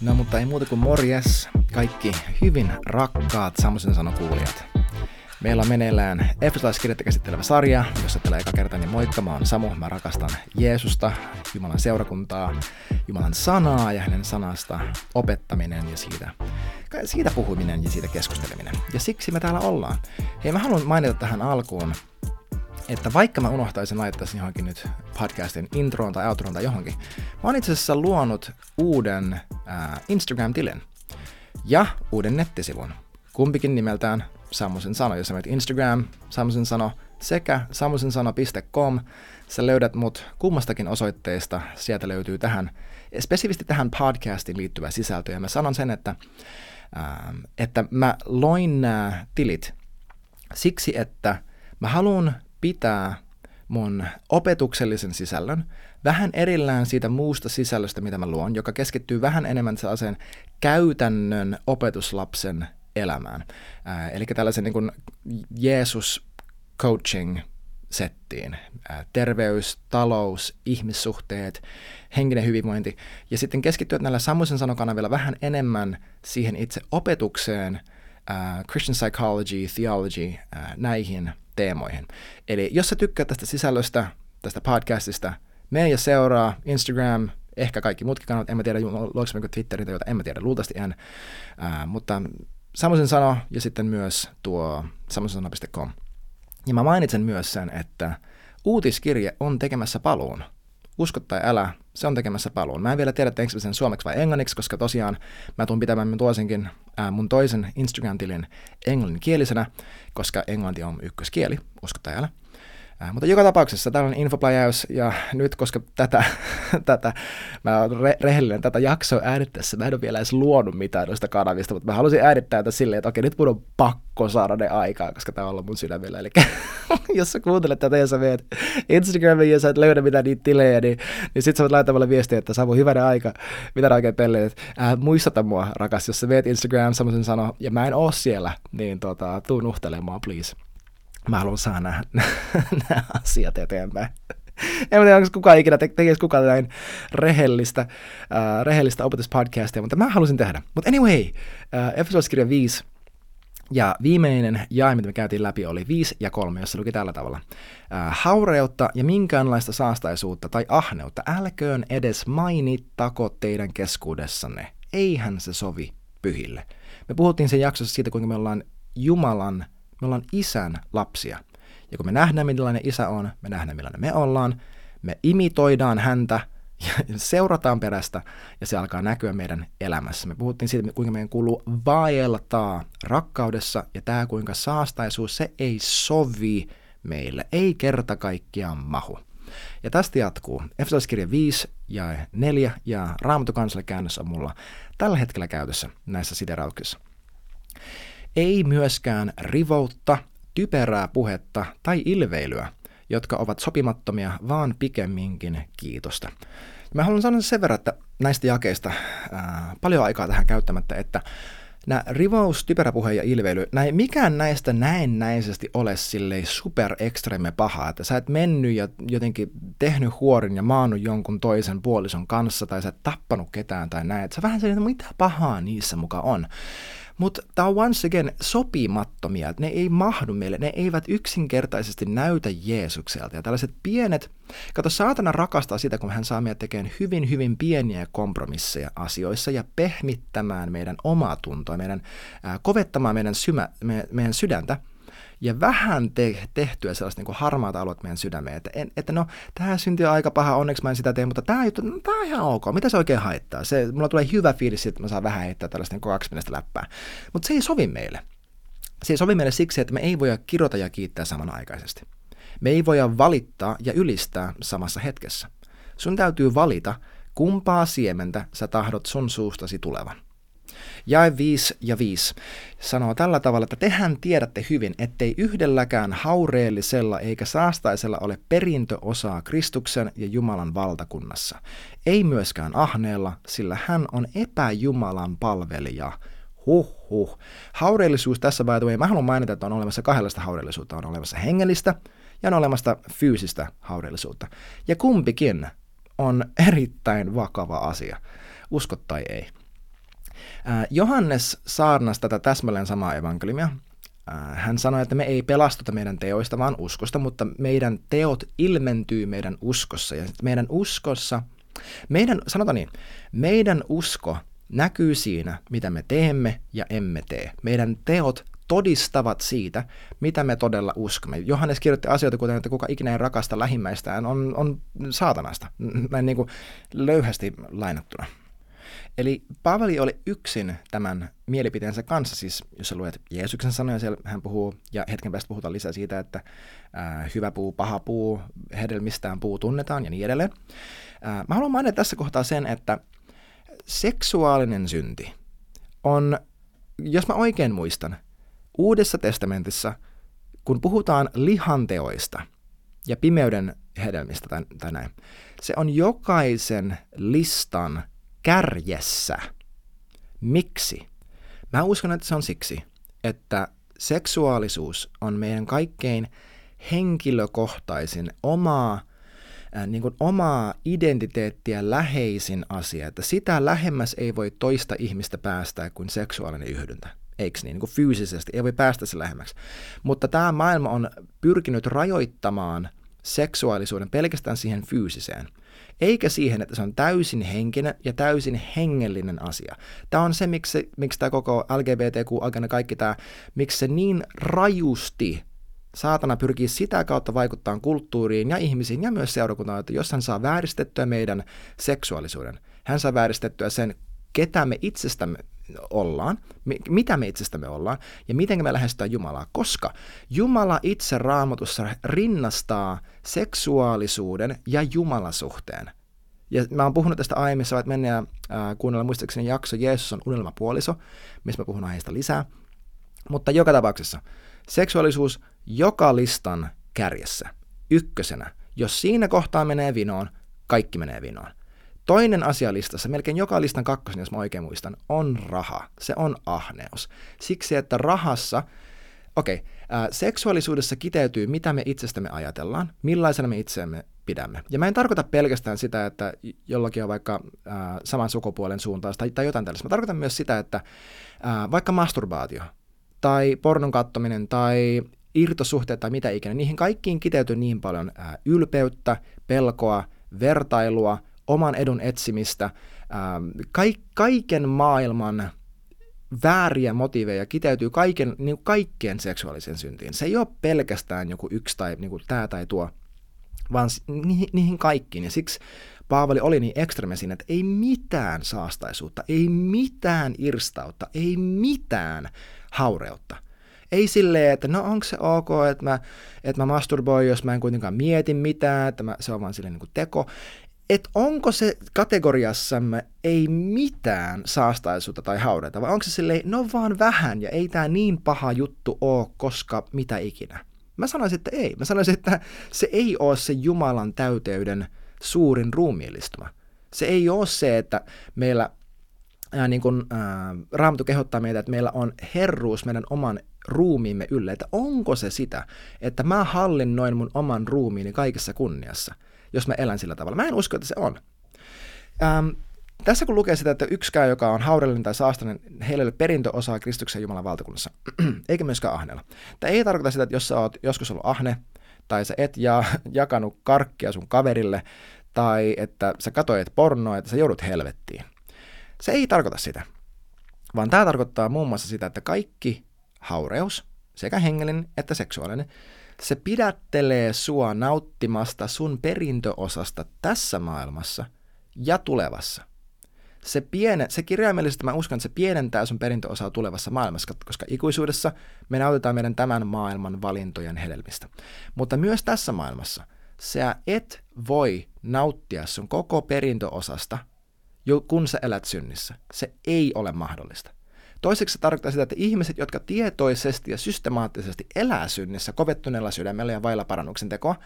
No mutta ei muuta kuin morjes, kaikki hyvin rakkaat Samosen sanokuulijat. Meillä on meneillään Efesolaiskirjettä käsittelevä sarja, jossa tulee eka kerta niin moikka, mä oon Samu, mä rakastan Jeesusta, Jumalan seurakuntaa, Jumalan sanaa ja hänen sanasta opettaminen ja siitä, siitä puhuminen ja siitä keskusteleminen. Ja siksi me täällä ollaan. Hei, mä haluan mainita tähän alkuun, että vaikka mä unohtaisin laittaa johonkin nyt podcastin introon tai outroon tai johonkin, mä oon itse asiassa luonut uuden äh, Instagram-tilin ja uuden nettisivun. Kumpikin nimeltään Samusen sano, jos sä menet Instagram, Samusen sano, sekä sammusensano.com. Sä löydät mut kummastakin osoitteesta, sieltä löytyy tähän, spesifisti tähän podcastiin liittyvä sisältö, ja mä sanon sen, että, äh, että mä loin nämä tilit siksi, että mä haluan pitää mun opetuksellisen sisällön vähän erillään siitä muusta sisällöstä, mitä mä luon, joka keskittyy vähän enemmän sellaiseen käytännön opetuslapsen elämään. Ää, eli tällaisen niin Jeesus coaching settiin. Ää, terveys, talous, ihmissuhteet, henkinen hyvinvointi. Ja sitten keskittyä näillä Samuisen sanokanavilla vähän enemmän siihen itse opetukseen, ää, Christian psychology, theology, ää, näihin teemoihin. Eli jos sä tykkäät tästä sisällöstä, tästä podcastista, mene ja seuraa Instagram, ehkä kaikki muutkin kanavat, en mä tiedä, luoks mä Twitterin joita en mä tiedä, luultavasti en, ää, mutta Samosen sano ja sitten myös tuo samosensano.com. Ja mä mainitsen myös sen, että uutiskirje on tekemässä paluun. Usko tai älä, se on tekemässä paluun. Mä en vielä tiedä, teekö sen suomeksi vai englanniksi, koska tosiaan mä tuun pitämään tuosinkin, ää, mun toisen Instagram-tilin englanninkielisenä, koska englanti on ykköskieli, usko tai älä. Äh, mutta joka tapauksessa tällainen infopläjäys, ja nyt koska tätä, tätä mä oon re- rehellinen tätä jaksoa äänittäessä, mä en ole vielä edes luonut mitään noista kanavista, mutta mä halusin äänittää tätä silleen, että okei, nyt mun on pakko saada ne aikaa, koska tää on ollut mun sydämellä. Eli jos sä kuuntelet tätä ja sä meet Instagramiin ja sä et löydä mitään niitä tilejä, niin, niin sit sä voit laittaa mulle viestiä, että Samu, hyvänä aika, mitä oikein pelleet. Äh, muistata mua, rakas, jos sä meet Instagram, semmoisen sano, ja mä en oo siellä, niin tota, tuu nuhtelemaan, please mä haluan saada nämä, nämä asiat eteenpäin. En tiedä, onko kukaan ikinä, te- tekisi kukaan näin rehellistä, uh, rehellistä opetuspodcastia, mutta mä halusin tehdä. Mutta anyway, uh, Efesolaiskirja 5 ja viimeinen jae, mitä me käytiin läpi, oli 5 ja 3, jossa luki tällä tavalla. Uh, haureutta ja minkäänlaista saastaisuutta tai ahneutta älköön edes mainittako teidän keskuudessanne. Eihän se sovi pyhille. Me puhuttiin sen jaksossa siitä, kuinka me ollaan Jumalan me ollaan isän lapsia. Ja kun me nähdään, millainen isä on, me nähdään, millainen me ollaan, me imitoidaan häntä ja seurataan perästä ja se alkaa näkyä meidän elämässä. Me puhuttiin siitä, kuinka meidän kuuluu vaeltaa rakkaudessa ja tämä kuinka saastaisuus, se ei sovi meille, ei kerta kaikkiaan mahu. Ja tästä jatkuu. Efesolaiskirja 5 ja 4 ja Raamattu käännös on mulla tällä hetkellä käytössä näissä siterauksissa ei myöskään rivoutta, typerää puhetta tai ilveilyä, jotka ovat sopimattomia, vaan pikemminkin kiitosta. Mä haluan sanoa sen verran, että näistä jakeista ää, paljon aikaa tähän käyttämättä, että nämä rivous, typeräpuhe ja ilveily, näin, mikään näistä näennäisesti ole silleen super ekstreme paha, että sä et mennyt ja jotenkin tehnyt huorin ja maannut jonkun toisen puolison kanssa tai sä et tappanut ketään tai näin, että sä vähän sellainen, mitä pahaa niissä muka on. Mutta tämä on once again sopimattomia, ne ei mahdu meille, ne eivät yksinkertaisesti näytä Jeesukselta. Ja tällaiset pienet, kato saatana rakastaa sitä, kun hän saa meidät tekemään hyvin, hyvin pieniä kompromisseja asioissa ja pehmittämään meidän omaa tuntoa, meidän, ää, kovettamaan meidän, symä, me, meidän sydäntä ja vähän te, tehtyä sellaista niin harmaata aluetta meidän sydämeen, että, en, että no, tämä syntyy aika paha, onneksi mä en sitä tee, mutta tämä juttu, no, tämä on ihan ok, mitä se oikein haittaa? Se, mulla tulee hyvä fiilis, että mä saan vähän heittää tällaista niin kaksi läppää, mutta se ei sovi meille. Se ei sovi meille siksi, että me ei voida kirota ja kiittää samanaikaisesti. Me ei voida valittaa ja ylistää samassa hetkessä. Sun täytyy valita, kumpaa siementä sä tahdot sun suustasi tulevan. Jae 5 ja 5 sanoo tällä tavalla, että tehän tiedätte hyvin, ettei yhdelläkään haureellisella eikä saastaisella ole perintöosaa Kristuksen ja Jumalan valtakunnassa. Ei myöskään ahneella, sillä hän on epäjumalan palvelija. Huh, huh. Haureellisuus tässä the way, mä haluan mainita, että on olemassa kahdenlaista haureellisuutta. On olemassa hengellistä ja on olemassa fyysistä haureellisuutta. Ja kumpikin on erittäin vakava asia, usko tai ei. Johannes saarnasi tätä täsmälleen samaa evankeliumia. Hän sanoi, että me ei pelastuta meidän teoista, vaan uskosta, mutta meidän teot ilmentyy meidän uskossa. Ja meidän uskossa, meidän, sanotaan niin, meidän usko näkyy siinä, mitä me teemme ja emme tee. Meidän teot todistavat siitä, mitä me todella uskomme. Johannes kirjoitti asioita, kuten että kuka ikinä ei rakasta lähimmäistään, on, on saatanasta, näin niin kuin löyhästi lainattuna. Eli Paavali oli yksin tämän mielipiteensä kanssa, siis jos sä luet Jeesuksen sanoja, siellä hän puhuu, ja hetken päästä puhutaan lisää siitä, että ää, hyvä puu, paha puu, hedelmistään puu tunnetaan ja niin edelleen. Ää, mä haluan mainita tässä kohtaa sen, että seksuaalinen synti on, jos mä oikein muistan, Uudessa testamentissa, kun puhutaan lihanteoista ja pimeyden hedelmistä tai, tai näin, se on jokaisen listan kärjessä. Miksi? Mä uskon, että se on siksi, että seksuaalisuus on meidän kaikkein henkilökohtaisin omaa, äh, niin kuin omaa identiteettiä läheisin asia, että sitä lähemmäs ei voi toista ihmistä päästää kuin seksuaalinen yhdyntä. Eikö niin? niin kuin fyysisesti, ei voi päästä se lähemmäksi. Mutta tämä maailma on pyrkinyt rajoittamaan seksuaalisuuden pelkästään siihen fyysiseen, eikä siihen, että se on täysin henkinen ja täysin hengellinen asia. Tämä on se, miksi, miksi tämä koko LGBTQ-agenda, kaikki tämä, miksi se niin rajusti saatana pyrkii sitä kautta vaikuttaa kulttuuriin ja ihmisiin ja myös seurakuntaan, että jos hän saa vääristettyä meidän seksuaalisuuden, hän saa vääristettyä sen, ketä me itsestämme ollaan, mitä me itsestämme ollaan ja miten me lähestytään Jumalaa, koska Jumala itse raamatussa rinnastaa seksuaalisuuden ja Jumalasuhteen. Ja mä oon puhunut tästä aiemmin, sä voit mennä ja äh, kuunnella muistaakseni jakso Jeesus on unelmapuoliso, missä mä puhun aiheesta lisää. Mutta joka tapauksessa, seksuaalisuus joka listan kärjessä, ykkösenä. Jos siinä kohtaa menee vinoon, kaikki menee vinoon. Toinen asia listassa, melkein joka listan kakkosen, jos mä oikein muistan, on raha. Se on ahneus. Siksi, että rahassa, okei, okay, äh, seksuaalisuudessa kiteytyy, mitä me itsestämme ajatellaan, millaisena me itseämme pidämme. Ja mä en tarkoita pelkästään sitä, että jollakin on vaikka äh, saman sukupuolen suuntaus tai, tai jotain tällaista. Mä tarkoitan myös sitä, että äh, vaikka masturbaatio tai pornon kattominen tai irtosuhteet tai mitä ikinä, niihin kaikkiin kiteytyy niin paljon äh, ylpeyttä, pelkoa, vertailua, oman edun etsimistä, ähm, kaiken maailman vääriä motiiveja kiteytyy kaiken, niin kaikkien seksuaalisen syntiin. Se ei ole pelkästään joku yksi tai niin kuin tämä tai tuo, vaan niihin, niihin kaikkiin. Ja siksi Paavali oli niin ekstremesin, että ei mitään saastaisuutta, ei mitään irstautta, ei mitään haureutta. Ei silleen, että no onko se ok, että mä, että mä masturboin, jos mä en kuitenkaan mieti mitään, että mä, se on vaan silleen niin kuin teko että onko se kategoriassamme ei mitään saastaisuutta tai haudeta, vai onko se silleen, no vaan vähän ja ei tämä niin paha juttu ole, koska mitä ikinä. Mä sanoisin, että ei. Mä sanoisin, että se ei ole se Jumalan täyteyden suurin ruumiillistuma. Se ei ole se, että meillä ää, niin kun, ää, Raamattu kehottaa meitä, että meillä on herruus meidän oman ruumiimme ylle. Että onko se sitä, että mä hallinnoin mun oman ruumiini kaikessa kunniassa – jos mä elän sillä tavalla. Mä en usko, että se on. Ähm, tässä kun lukee sitä, että yksikään, joka on haurellinen tai saastainen, heille ei ole perintöosaa Kristuksen Jumalan valtakunnassa, eikä myöskään ahnella. Tämä ei tarkoita sitä, että jos sä oot joskus ollut ahne, tai sä et ja, jakanut karkkia sun kaverille, tai että sä katoit pornoa, että sä joudut helvettiin. Se ei tarkoita sitä, vaan tämä tarkoittaa muun muassa sitä, että kaikki haureus, sekä hengellinen että seksuaalinen, se pidättelee sua nauttimasta sun perintöosasta tässä maailmassa ja tulevassa. Se, piene, se kirjaimellisesti mä uskon, että se pienentää sun perintöosaa tulevassa maailmassa, koska ikuisuudessa me nautitaan meidän tämän maailman valintojen hedelmistä. Mutta myös tässä maailmassa sä et voi nauttia sun koko perintöosasta, kun sä elät synnissä. Se ei ole mahdollista. Toiseksi se tarkoittaa sitä, että ihmiset, jotka tietoisesti ja systemaattisesti elää synnissä kovettuneella sydämellä ja vailla parannuksen tekoa,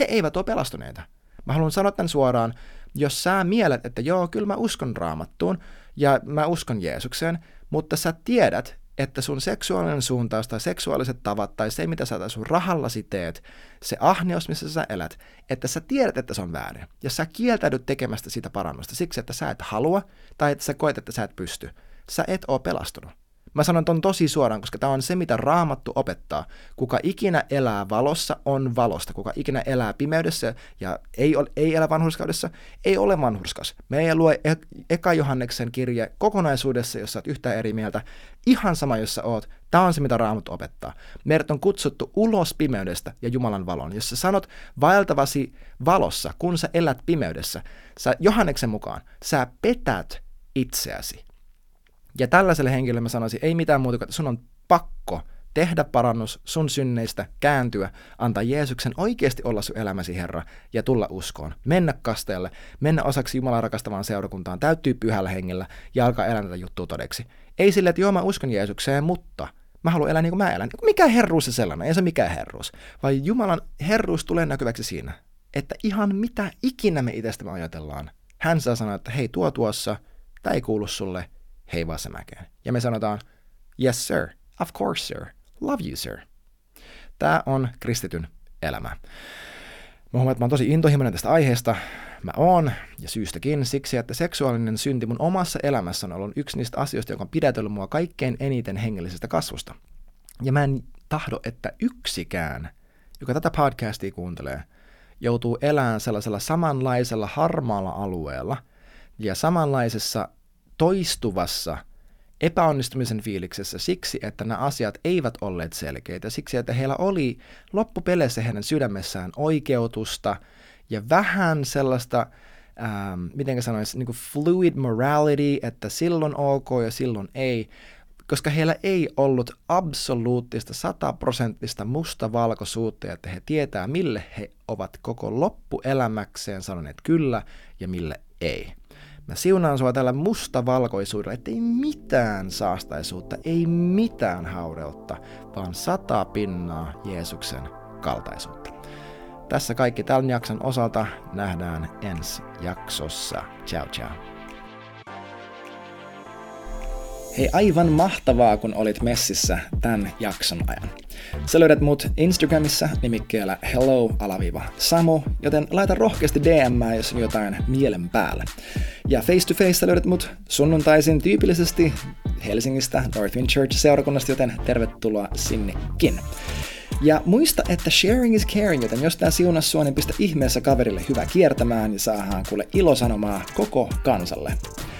he eivät ole pelastuneita. Mä haluan sanoa tämän suoraan, jos sä mielet, että joo, kyllä mä uskon raamattuun ja mä uskon Jeesukseen, mutta sä tiedät, että sun seksuaalinen suuntaus tai seksuaaliset tavat tai se, mitä sä sun rahallasi teet, se ahneus, missä sä elät, että sä tiedät, että se on väärin. Ja sä kieltäydyt tekemästä sitä parannusta siksi, että sä et halua tai että sä koet, että sä et pysty sä et oo pelastunut. Mä sanon ton tosi suoraan, koska tämä on se, mitä raamattu opettaa. Kuka ikinä elää valossa, on valosta. Kuka ikinä elää pimeydessä ja ei, ole, ei elä vanhurskaudessa, ei ole vanhurskas. ei lue e- Eka Johanneksen kirje kokonaisuudessa, jos sä oot yhtään eri mieltä. Ihan sama, jos sä oot. Tämä on se, mitä raamattu opettaa. Meidät on kutsuttu ulos pimeydestä ja Jumalan valon. Jos sä sanot vaeltavasi valossa, kun sä elät pimeydessä, sä Johanneksen mukaan, sä petät itseäsi. Ja tällaiselle henkilölle mä sanoisin, ei mitään muuta kuin, sun on pakko tehdä parannus sun synneistä, kääntyä, antaa Jeesuksen oikeasti olla sun elämäsi Herra ja tulla uskoon. Mennä kasteelle, mennä osaksi Jumalan rakastavaan seurakuntaan, täyttyy pyhällä hengellä ja alkaa elää tätä juttua todeksi. Ei sille, että joo mä uskon Jeesukseen, mutta mä haluan elää niin kuin mä elän. Mikä herruus se sellainen? Ei se mikään herruus. Vai Jumalan herruus tulee näkyväksi siinä, että ihan mitä ikinä me itsestämme ajatellaan. Hän saa sanoa, että hei tuo tuossa, tämä ei kuulu sulle, hei Vasemäkeen. Ja me sanotaan, yes sir, of course sir, love you sir. Tämä on kristityn elämä. Mä huomaan, että mä oon tosi intohimoinen tästä aiheesta. Mä oon, ja syystäkin, siksi, että seksuaalinen synti mun omassa elämässä on ollut yksi niistä asioista, joka on pidätellyt mua kaikkein eniten hengellisestä kasvusta. Ja mä en tahdo, että yksikään, joka tätä podcastia kuuntelee, joutuu elämään sellaisella samanlaisella harmaalla alueella ja samanlaisessa toistuvassa epäonnistumisen fiiliksessä siksi, että nämä asiat eivät olleet selkeitä, siksi, että heillä oli loppupeleissä heidän sydämessään oikeutusta ja vähän sellaista, ähm, miten sanoisi, niin fluid morality, että silloin ok ja silloin ei, koska heillä ei ollut absoluuttista sataprosenttista mustavalkoisuutta, että he tietää, mille he ovat koko loppuelämäkseen sanoneet kyllä ja mille ei. Mä siunaan sua tällä mustavalkoisuudella, ettei mitään saastaisuutta, ei mitään haureutta, vaan sata pinnaa Jeesuksen kaltaisuutta. Tässä kaikki tämän jakson osalta nähdään ensi jaksossa. Ciao ciao. Hei, aivan mahtavaa, kun olit messissä tämän jakson ajan. Sä löydät mut Instagramissa nimikkeellä hello-samu, joten laita rohkeasti DM, jos on jotain mielen päällä. Ja face to face löydät mut sunnuntaisin tyypillisesti Helsingistä Northwind Church seurakunnasta, joten tervetuloa sinnekin. Ja muista, että sharing is caring, joten jos tää siunas sua, niin pistä ihmeessä kaverille hyvä kiertämään ja saadaan kuule ilosanomaa koko kansalle.